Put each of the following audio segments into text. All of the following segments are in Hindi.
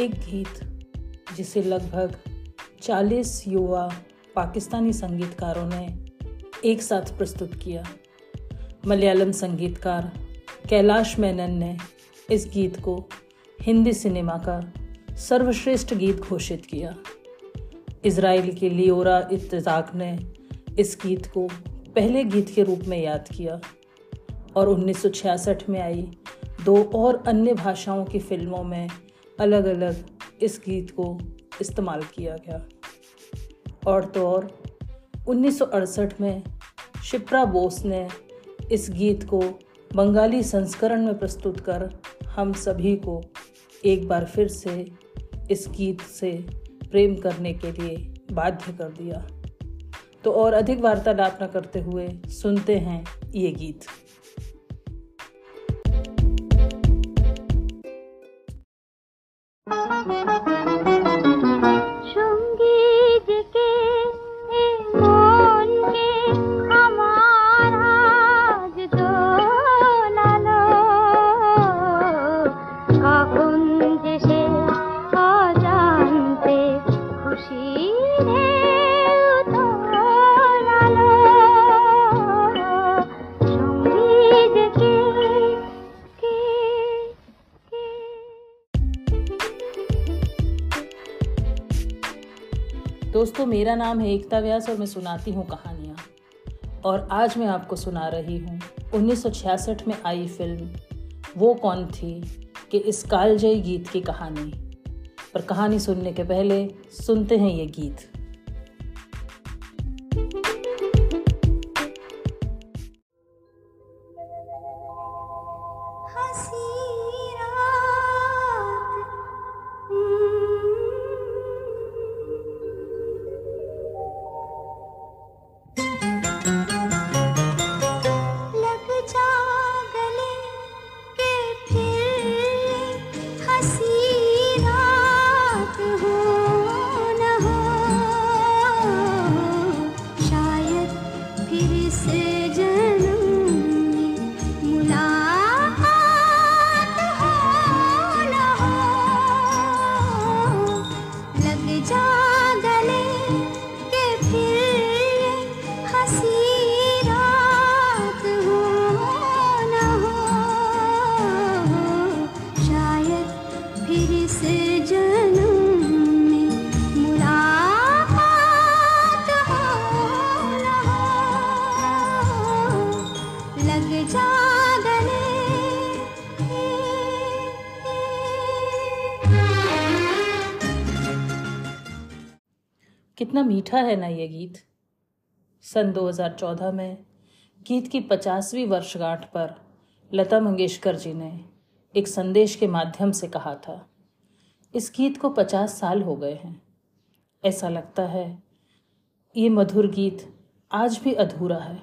एक गीत जिसे लगभग 40 युवा पाकिस्तानी संगीतकारों ने एक साथ प्रस्तुत किया। मलयालम संगीतकार कैलाश मेनन ने इस गीत को हिंदी सिनेमा का सर्वश्रेष्ठ गीत घोषित किया। इसराइल के लियोरा इत्तेजाक ने इस गीत को पहले गीत के रूप में याद किया और 1966 में आई दो और अन्य भाषाओं की फ़िल्मों में अलग अलग इस गीत को इस्तेमाल किया गया। और तो और 1968 में शिप्रा बोस ने इस गीत को बंगाली संस्करण में प्रस्तुत कर हम सभी को एक बार फिर से इस गीत से प्रेम करने के लिए बाध्य कर दिया। तो और अधिक वार्तालाप न करते हुए सुनते हैं ये गीत। दोस्तों, मेरा नाम है एकता व्यास और मैं सुनाती हूँ कहानियाँ। और आज मैं आपको सुना रही हूँ 1966 में आई फ़िल्म, वो कौन थी कि इस कालजयी गीत की कहानी। पर कहानी सुनने के पहले सुनते हैं ये गीत। कितना मीठा है ना ये गीत। सन 2014 में गीत की पचासवीं वर्षगांठ पर लता मंगेशकर जी ने एक संदेश के माध्यम से कहा था, इस गीत को पचास साल हो गए हैं। ऐसा लगता है ये मधुर गीत आज भी अधूरा है।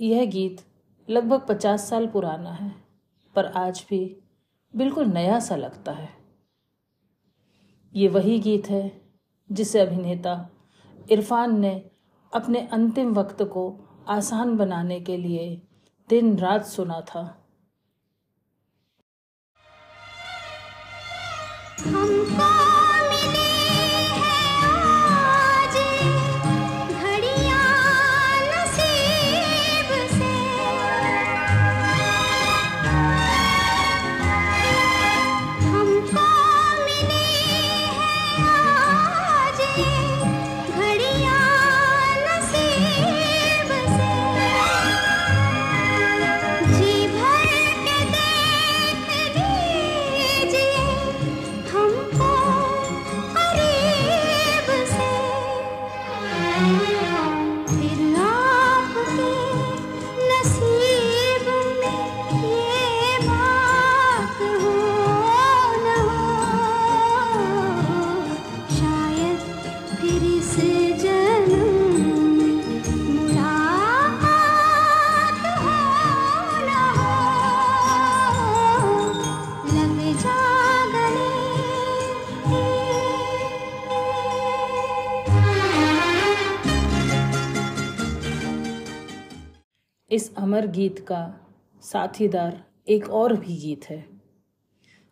यह गीत लगभग पचास साल पुराना है, पर आज भी बिल्कुल नया सा लगता है। ये वही गीत है जिसे अभिनेता इरफान ने अपने अंतिम वक्त को आसान बनाने के लिए दिन रात सुना था। हमको इस अमर गीत का साथीदार एक और भी गीत है।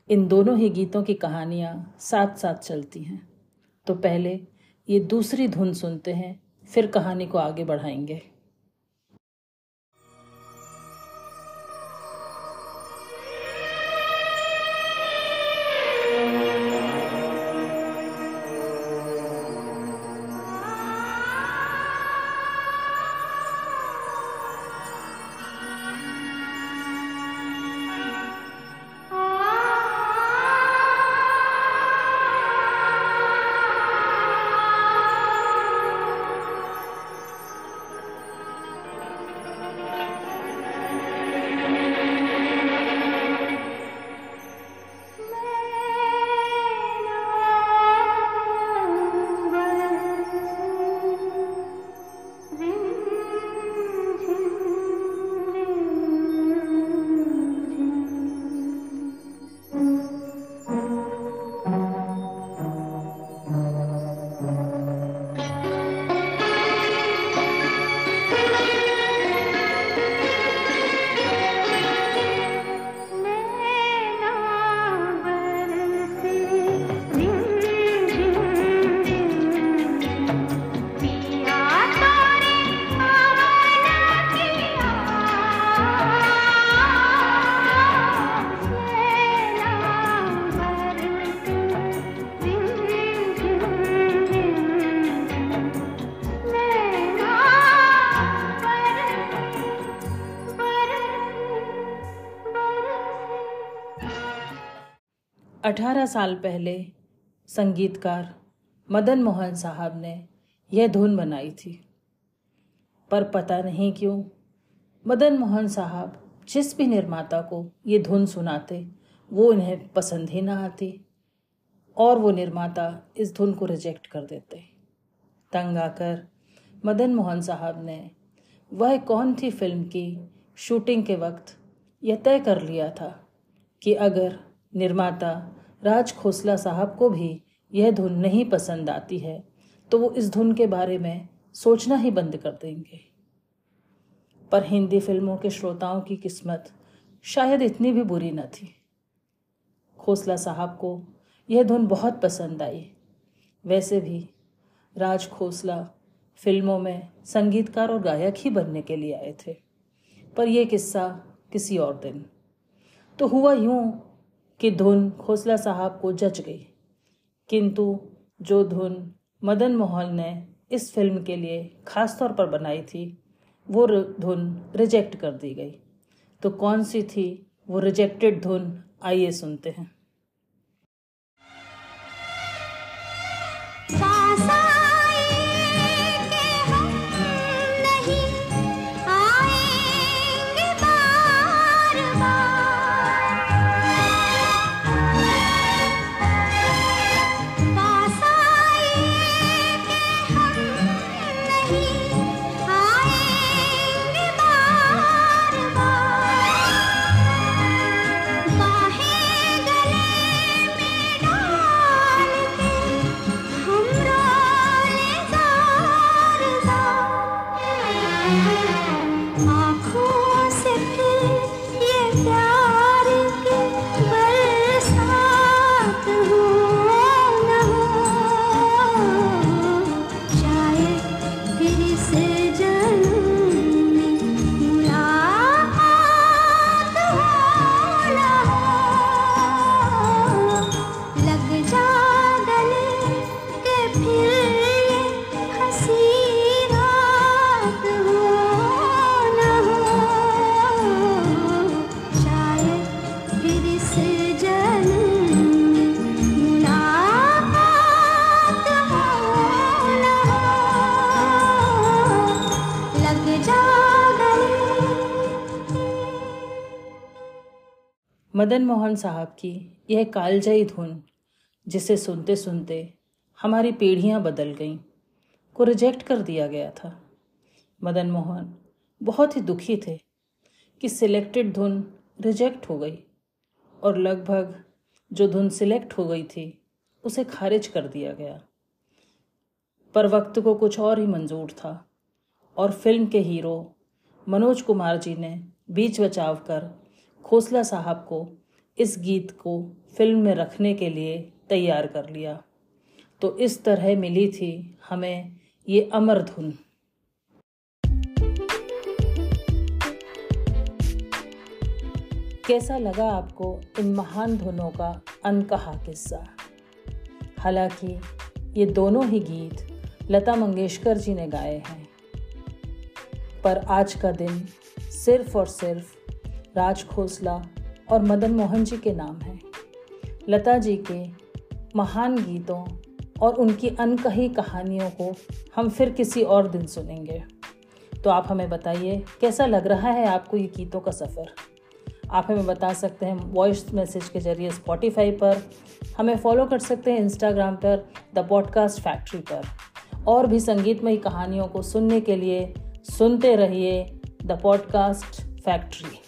इन दोनों ही गीतों की कहानियाँ साथ साथ चलती हैं। तो पहले ये दूसरी धुन सुनते हैं, फिर कहानी को आगे बढ़ाएँगे। अठारह साल पहले संगीतकार मदन मोहन साहब ने यह धुन बनाई थी। पर पता नहीं क्यों, मदन मोहन साहब जिस भी निर्माता को ये धुन सुनाते, वो इन्हें पसंद ही ना आती और वो निर्माता इस धुन को रिजेक्ट कर देते। तंग आकर मदन मोहन साहब ने वह कौन थी फ़िल्म की शूटिंग के वक्त यह तय कर लिया था कि अगर निर्माता राज खोसला साहब को भी यह धुन नहीं पसंद आती है। तो वो इस धुन के बारे में सोचना ही बंद कर देंगे। पर हिंदी फ़िल्मों के श्रोताओं की किस्मत शायद इतनी भी बुरी न थी। खोसला साहब को यह धुन बहुत पसंद आई। वैसे भी राज खोसला फ़िल्मों में संगीतकार और गायक ही बनने के लिए आए थे। पर यह किस्सा किसी और दिन। तो हुआ यूँ कि धुन खोसला साहब को जच गई। किंतु जो धुन मदन मोहन ने इस फ़िल्म के लिए खास तौर पर बनाई थी, वो धुन रिजेक्ट कर दी गई। तो कौन सी थी वो रिजेक्टेड धुन, आइए सुनते हैं। मदन मोहन साहब की यह कालजयी धुन, जिसे सुनते सुनते हमारी पीढ़ियाँ बदल गईं, को रिजेक्ट कर दिया गया था। मदन मोहन बहुत ही दुखी थे कि सिलेक्टेड धुन रिजेक्ट हो गई और लगभग जो धुन सिलेक्ट हो गई थी, उसे खारिज कर दिया गया। पर वक्त को कुछ और ही मंजूर था और फ़िल्म के हीरो मनोज कुमार जी ने बीच बचाव कर खोसला साहब को इस गीत को फ़िल्म में रखने के लिए तैयार कर लिया। तो इस तरह मिली थी हमें ये अमर धुन। कैसा लगा आपको इन महान धुनों का अनकहा किस्सा? हालाँकि ये दोनों ही गीत लता मंगेशकर जी ने गाए हैं। पर आज का दिन सिर्फ़ और सिर्फ़ राज खोसला और मदन मोहन जी के नाम हैं। लता जी के महान गीतों और उनकी अनकही कहानियों को हम फिर किसी और दिन सुनेंगे। तो आप हमें बताइए, कैसा लग रहा है आपको ये गीतों का सफ़र? आप हमें बता सकते हैं वॉइस मैसेज के ज़रिए स्पॉटिफाई पर। हमें फॉलो कर सकते हैं इंस्टाग्राम पर द पॉडकास्ट फैक्ट्री पर। और भी संगीतमयी कहानियों को सुनने के लिए सुनते रहिए द पॉडकास्ट फैक्ट्री